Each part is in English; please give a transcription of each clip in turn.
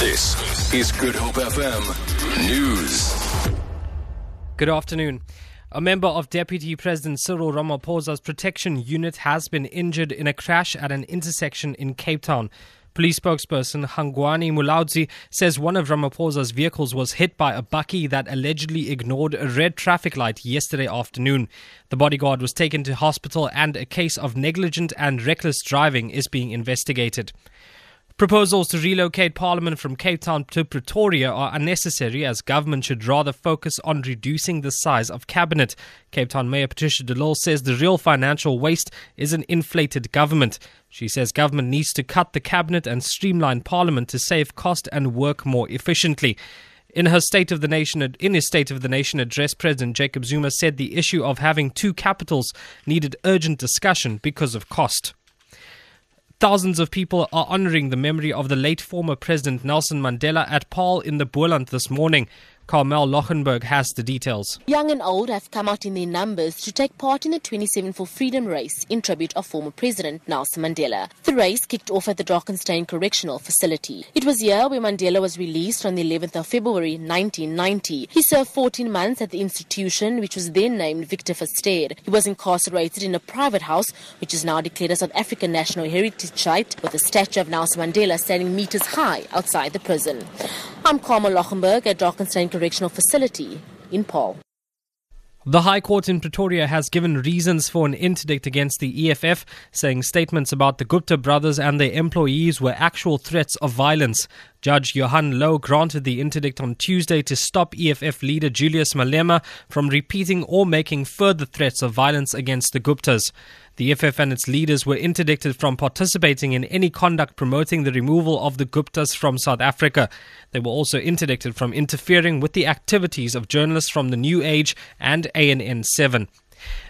This is Good Hope FM News. Good afternoon. A member of Deputy President Cyril Ramaphosa's protection unit has been injured in a crash at an intersection in Cape Town. Police spokesperson Hangwani Mulaudzi says one of Ramaphosa's vehicles was hit by a bakkie that allegedly ignored a red traffic light yesterday afternoon. The bodyguard was taken to hospital and a case of negligent and reckless driving is being investigated. Proposals to relocate Parliament from Cape Town to Pretoria are unnecessary as government should rather focus on reducing the size of cabinet. Cape Town Mayor Patricia de Lille says the real financial waste is an inflated government. She says government needs to cut the cabinet and streamline Parliament to save cost and work more efficiently. In her State of the Nation, in his State of the Nation address, President Jacob Zuma said the issue of having two capitals needed urgent discussion because of cost. Thousands of people are honoring the memory of the late former President Nelson Mandela at Paarl in the Boland this morning. Carmel Lochenberg has the details. Young and old have come out in their numbers to take part in the 27 for Freedom race in tribute of former President Nelson Mandela. The race kicked off at the Drakenstein Correctional Facility. It was here where Mandela was released on the 11th of February 1990. He served 14 months at the institution, which was then named Victor Verster. He was incarcerated in a private house, which is now declared a South African National Heritage Site, with a statue of Nelson Mandela standing meters high outside the prison. I'm Lochenberg at Drakenstein Correctional Facility in Paarl. The High Court in Pretoria has given reasons for an interdict against the EFF, saying statements about the Gupta brothers and their employees were actual threats of violence. Judge Johan Louw granted the interdict on Tuesday to stop EFF leader Julius Malema from repeating or making further threats of violence against the Guptas. The EFF and its leaders were interdicted from participating in any conduct promoting the removal of the Guptas from South Africa. They were also interdicted from interfering with the activities of journalists from the New Age and ANN 7.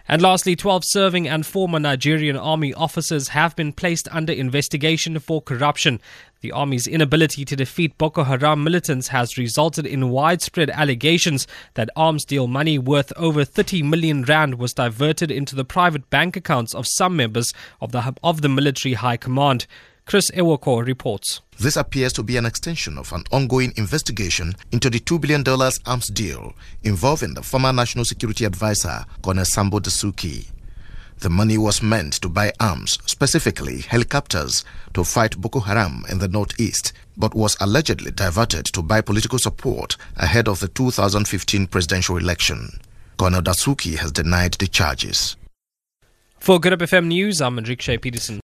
And lastly, 12 serving and former Nigerian army officers have been placed under investigation for corruption. The army's inability to defeat Boko Haram militants has resulted in widespread allegations that arms deal money worth over 30 million rand was diverted into the private bank accounts of some members of the of the military high command. Chris Ewokor reports. This appears to be an extension of an ongoing investigation into the $2 billion arms deal involving the former National Security Advisor, Colonel Sambo Dasuki. The money was meant to buy arms, specifically helicopters, to fight Boko Haram in the northeast, but was allegedly diverted to buy political support ahead of the 2015 presidential election. Colonel Dasuki has denied the charges. For Good FM News, I'm Enrique Peterson.